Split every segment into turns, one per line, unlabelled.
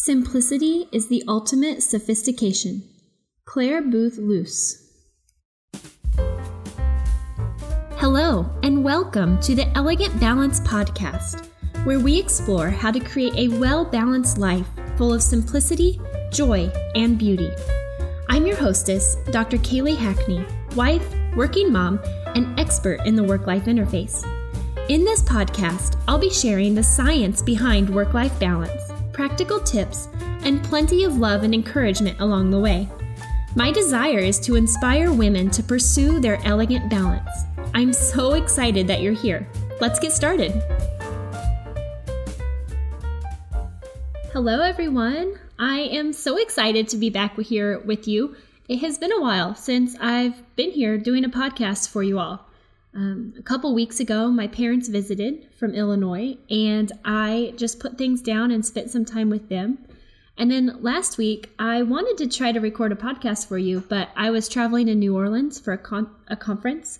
Simplicity is the ultimate sophistication. Clare Boothe Luce. Hello, and welcome to the Elegant Balance Podcast, where we explore how to create a well balanced life full of simplicity, joy, and beauty. I'm your hostess, Dr. Kaylee Hackney, wife, working mom, and expert in the work life interface. In this podcast, I'll be sharing the science behind work life balance practical tips, and plenty of love and encouragement along the way. My desire is to inspire women to pursue their elegant balance. I'm so excited that you're here. Let's get started. Hello, everyone. I am so excited to be back here with you. It has been a while since I've been here doing a podcast for you all. Um, a couple weeks ago, my parents visited from Illinois, and I just put things down and spent some time with them. And then last week, I wanted to try to record a podcast for you, but I was traveling in New Orleans for a, con- a conference,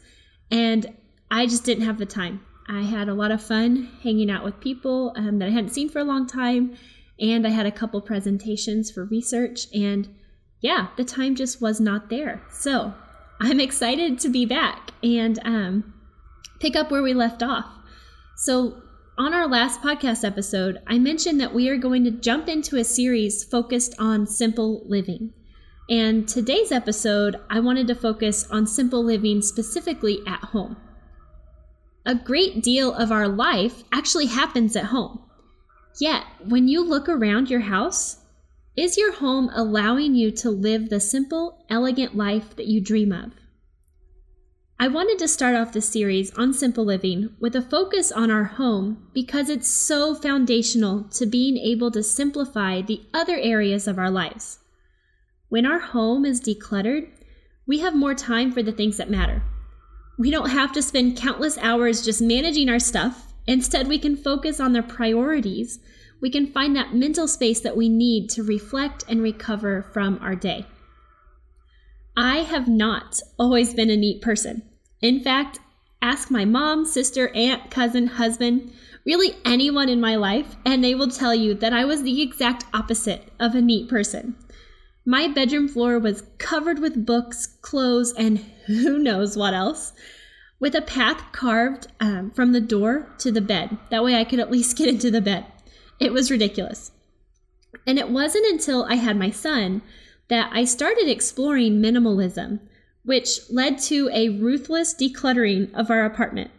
and I just didn't have the time. I had a lot of fun hanging out with people um, that I hadn't seen for a long time, and I had a couple presentations for research, and yeah, the time just was not there. So I'm excited to be back and um, pick up where we left off. So, on our last podcast episode, I mentioned that we are going to jump into a series focused on simple living. And today's episode, I wanted to focus on simple living specifically at home. A great deal of our life actually happens at home. Yet, when you look around your house, is your home allowing you to live the simple, elegant life that you dream of? I wanted to start off this series on simple living with a focus on our home because it's so foundational to being able to simplify the other areas of our lives. When our home is decluttered, we have more time for the things that matter. We don't have to spend countless hours just managing our stuff. Instead, we can focus on the priorities we can find that mental space that we need to reflect and recover from our day. I have not always been a neat person. In fact, ask my mom, sister, aunt, cousin, husband, really anyone in my life, and they will tell you that I was the exact opposite of a neat person. My bedroom floor was covered with books, clothes, and who knows what else, with a path carved um, from the door to the bed. That way I could at least get into the bed. It was ridiculous. And it wasn't until I had my son that I started exploring minimalism, which led to a ruthless decluttering of our apartment.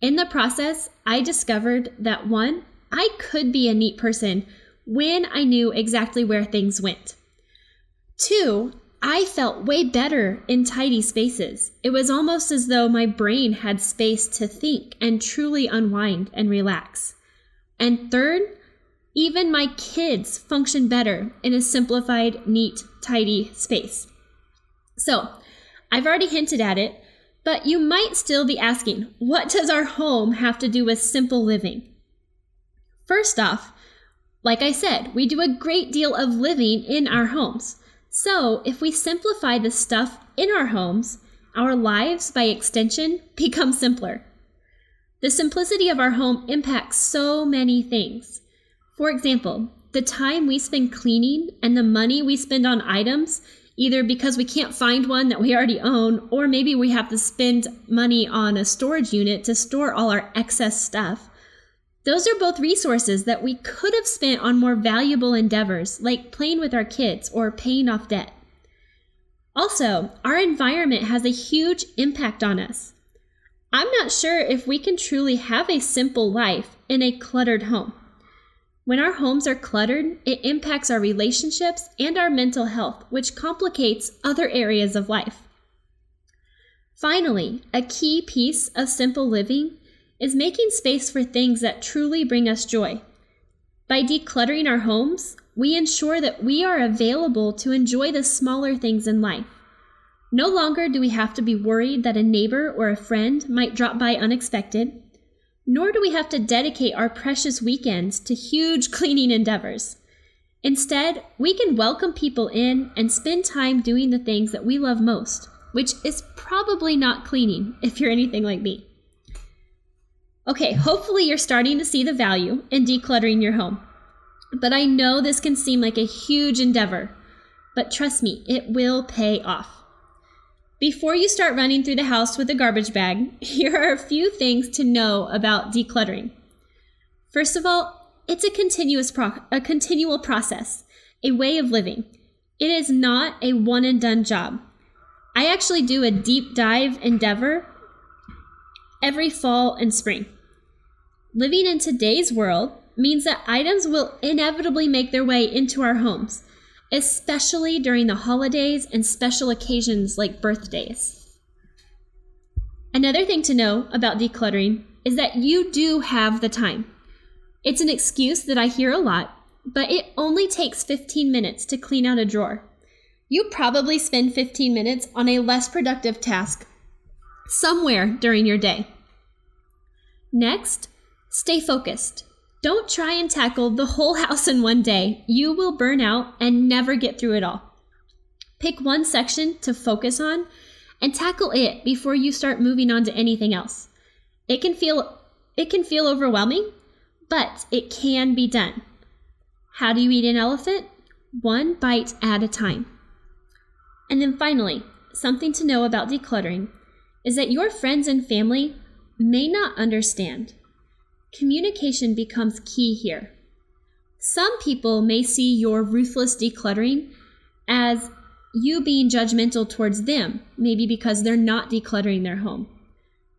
In the process, I discovered that one, I could be a neat person when I knew exactly where things went. Two, I felt way better in tidy spaces. It was almost as though my brain had space to think and truly unwind and relax. And third, even my kids function better in a simplified, neat, tidy space. So, I've already hinted at it, but you might still be asking what does our home have to do with simple living? First off, like I said, we do a great deal of living in our homes. So, if we simplify the stuff in our homes, our lives, by extension, become simpler. The simplicity of our home impacts so many things. For example, the time we spend cleaning and the money we spend on items, either because we can't find one that we already own, or maybe we have to spend money on a storage unit to store all our excess stuff. Those are both resources that we could have spent on more valuable endeavors, like playing with our kids or paying off debt. Also, our environment has a huge impact on us. I'm not sure if we can truly have a simple life in a cluttered home. When our homes are cluttered, it impacts our relationships and our mental health, which complicates other areas of life. Finally, a key piece of simple living is making space for things that truly bring us joy. By decluttering our homes, we ensure that we are available to enjoy the smaller things in life. No longer do we have to be worried that a neighbor or a friend might drop by unexpected, nor do we have to dedicate our precious weekends to huge cleaning endeavors. Instead, we can welcome people in and spend time doing the things that we love most, which is probably not cleaning if you're anything like me. Okay, hopefully you're starting to see the value in decluttering your home. But I know this can seem like a huge endeavor. But trust me, it will pay off. Before you start running through the house with a garbage bag, here are a few things to know about decluttering. First of all, it's a continuous pro- a continual process, a way of living. It is not a one and done job. I actually do a deep dive endeavor every fall and spring. Living in today's world means that items will inevitably make their way into our homes, especially during the holidays and special occasions like birthdays. Another thing to know about decluttering is that you do have the time. It's an excuse that I hear a lot, but it only takes 15 minutes to clean out a drawer. You probably spend 15 minutes on a less productive task somewhere during your day. Next, stay focused. Don't try and tackle the whole house in one day. You will burn out and never get through it all. Pick one section to focus on and tackle it before you start moving on to anything else. It can feel it can feel overwhelming, but it can be done. How do you eat an elephant? One bite at a time. And then finally, something to know about decluttering is that your friends and family may not understand. Communication becomes key here. Some people may see your ruthless decluttering as you being judgmental towards them, maybe because they're not decluttering their home.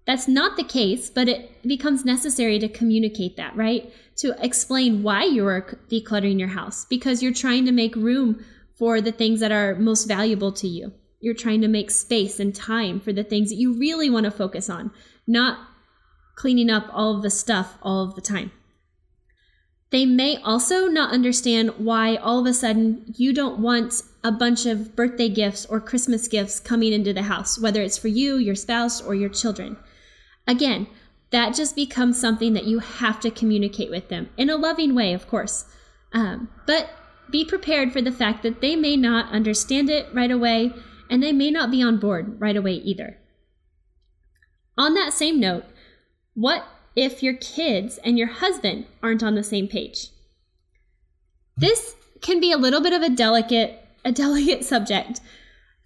That's not the case, but it becomes necessary to communicate that, right? To explain why you're decluttering your house, because you're trying to make room for the things that are most valuable to you. You're trying to make space and time for the things that you really want to focus on, not cleaning up all of the stuff all of the time. They may also not understand why all of a sudden you don't want a bunch of birthday gifts or Christmas gifts coming into the house, whether it's for you, your spouse, or your children. Again, that just becomes something that you have to communicate with them in a loving way, of course. Um, but be prepared for the fact that they may not understand it right away and they may not be on board right away either. On that same note, what if your kids and your husband aren't on the same page? This can be a little bit of a delicate a delicate subject.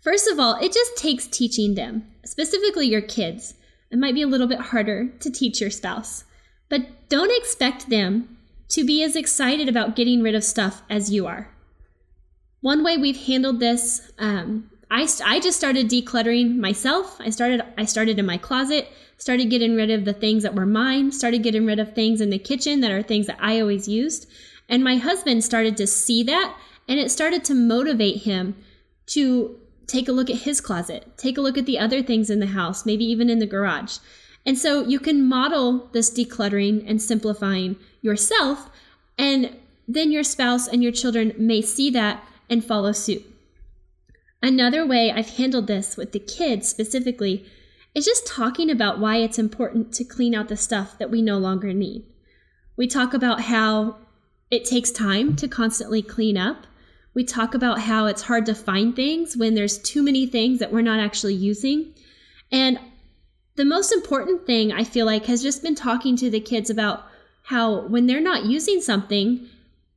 First of all, it just takes teaching them, specifically your kids. It might be a little bit harder to teach your spouse, but don't expect them to be as excited about getting rid of stuff as you are. One way we've handled this, um, I, I just started decluttering myself. I started I started in my closet, started getting rid of the things that were mine, started getting rid of things in the kitchen that are things that I always used. And my husband started to see that and it started to motivate him to take a look at his closet, take a look at the other things in the house, maybe even in the garage. And so you can model this decluttering and simplifying yourself, and then your spouse and your children may see that and follow suit. Another way I've handled this with the kids specifically is just talking about why it's important to clean out the stuff that we no longer need. We talk about how it takes time to constantly clean up. We talk about how it's hard to find things when there's too many things that we're not actually using. And the most important thing I feel like has just been talking to the kids about how when they're not using something,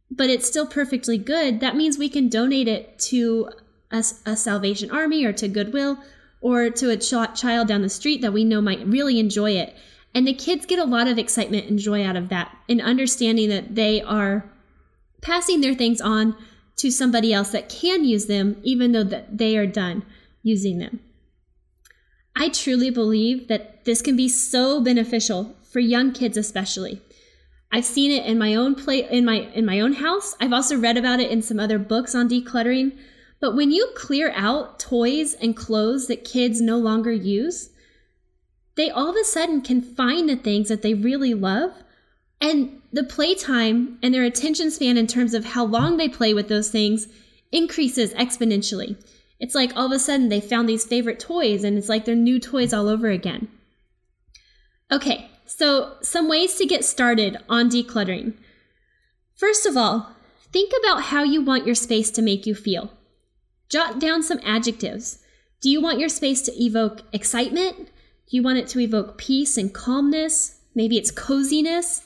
but it's still perfectly good, that means we can donate it to a, a Salvation Army or to Goodwill or to a ch- child down the street that we know might really enjoy it. And the kids get a lot of excitement and joy out of that and understanding that they are passing their things on to somebody else that can use them, even though that they are done using them. I truly believe that this can be so beneficial for young kids especially. I've seen it in my own play in my in my own house. I've also read about it in some other books on decluttering. But when you clear out toys and clothes that kids no longer use, they all of a sudden can find the things that they really love and the playtime and their attention span in terms of how long they play with those things increases exponentially. It's like all of a sudden they found these favorite toys and it's like they're new toys all over again. Okay, so some ways to get started on decluttering. First of all, think about how you want your space to make you feel. Jot down some adjectives. Do you want your space to evoke excitement? Do you want it to evoke peace and calmness? Maybe it's coziness.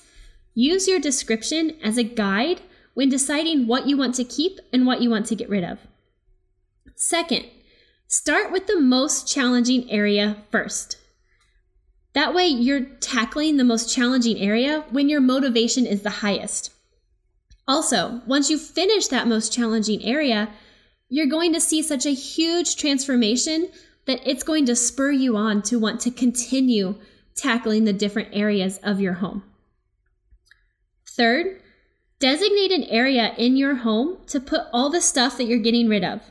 Use your description as a guide when deciding what you want to keep and what you want to get rid of. Second, start with the most challenging area first. That way, you're tackling the most challenging area when your motivation is the highest. Also, once you finish that most challenging area, you're going to see such a huge transformation that it's going to spur you on to want to continue tackling the different areas of your home. Third, designate an area in your home to put all the stuff that you're getting rid of,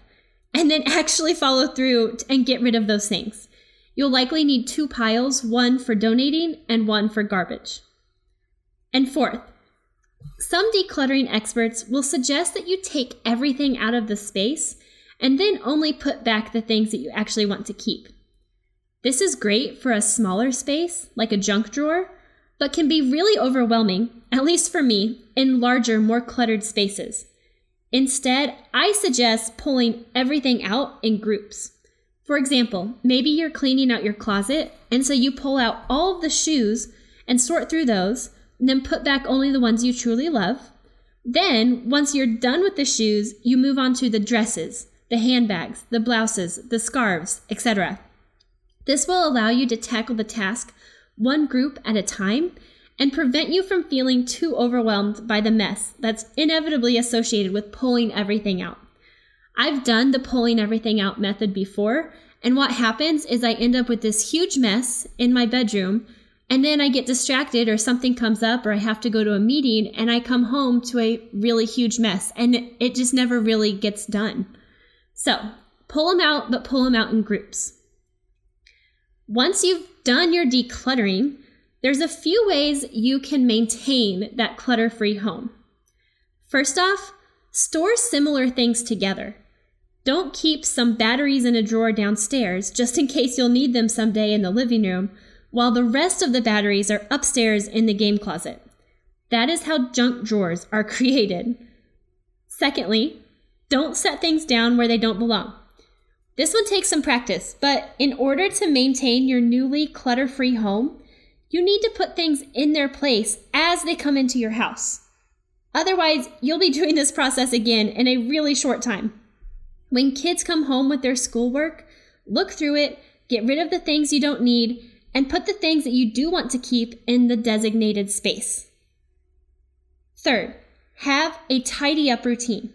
and then actually follow through and get rid of those things. You'll likely need two piles, one for donating and one for garbage. And fourth, some decluttering experts will suggest that you take everything out of the space and then only put back the things that you actually want to keep. This is great for a smaller space, like a junk drawer, but can be really overwhelming, at least for me, in larger, more cluttered spaces. Instead, I suggest pulling everything out in groups. For example, maybe you're cleaning out your closet, and so you pull out all of the shoes and sort through those, then put back only the ones you truly love. Then, once you're done with the shoes, you move on to the dresses, the handbags, the blouses, the scarves, etc. This will allow you to tackle the task one group at a time and prevent you from feeling too overwhelmed by the mess that's inevitably associated with pulling everything out. I've done the pulling everything out method before, and what happens is I end up with this huge mess in my bedroom, and then I get distracted or something comes up or I have to go to a meeting, and I come home to a really huge mess, and it just never really gets done. So, pull them out, but pull them out in groups. Once you've done your decluttering, there's a few ways you can maintain that clutter free home. First off, store similar things together. Don't keep some batteries in a drawer downstairs just in case you'll need them someday in the living room, while the rest of the batteries are upstairs in the game closet. That is how junk drawers are created. Secondly, don't set things down where they don't belong. This one takes some practice, but in order to maintain your newly clutter free home, you need to put things in their place as they come into your house. Otherwise, you'll be doing this process again in a really short time. When kids come home with their schoolwork, look through it, get rid of the things you don't need, and put the things that you do want to keep in the designated space. Third, have a tidy up routine.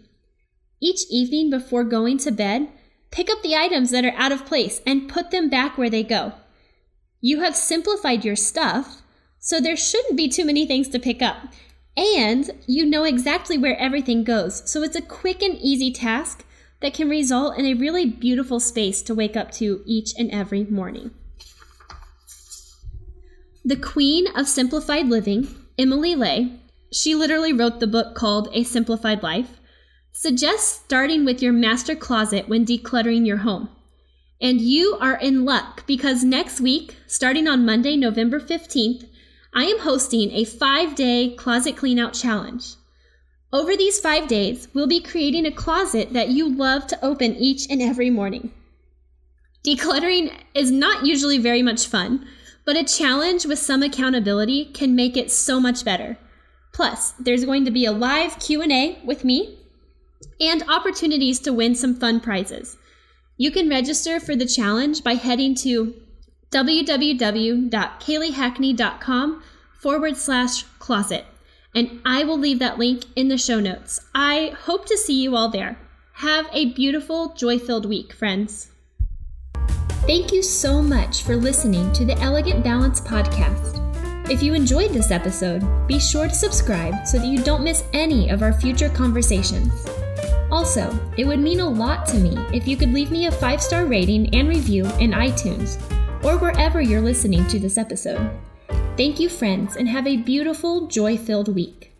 Each evening before going to bed, pick up the items that are out of place and put them back where they go. You have simplified your stuff, so there shouldn't be too many things to pick up. And you know exactly where everything goes, so it's a quick and easy task that can result in a really beautiful space to wake up to each and every morning. The queen of simplified living, Emily Ley, she literally wrote the book called A Simplified Life, suggests starting with your master closet when decluttering your home. And you are in luck because next week, starting on Monday, November 15th, I am hosting a five day closet cleanout challenge. Over these five days, we'll be creating a closet that you love to open each and every morning. Decluttering is not usually very much fun, but a challenge with some accountability can make it so much better. Plus, there's going to be a live Q&A with me and opportunities to win some fun prizes. You can register for the challenge by heading to www.kayleehackney.com forward slash closet and I will leave that link in the show notes. I hope to see you all there. Have a beautiful, joy filled week, friends. Thank you so much for listening to the Elegant Balance podcast. If you enjoyed this episode, be sure to subscribe so that you don't miss any of our future conversations. Also, it would mean a lot to me if you could leave me a five star rating and review in iTunes or wherever you're listening to this episode. Thank you, friends, and have a beautiful, joy filled week.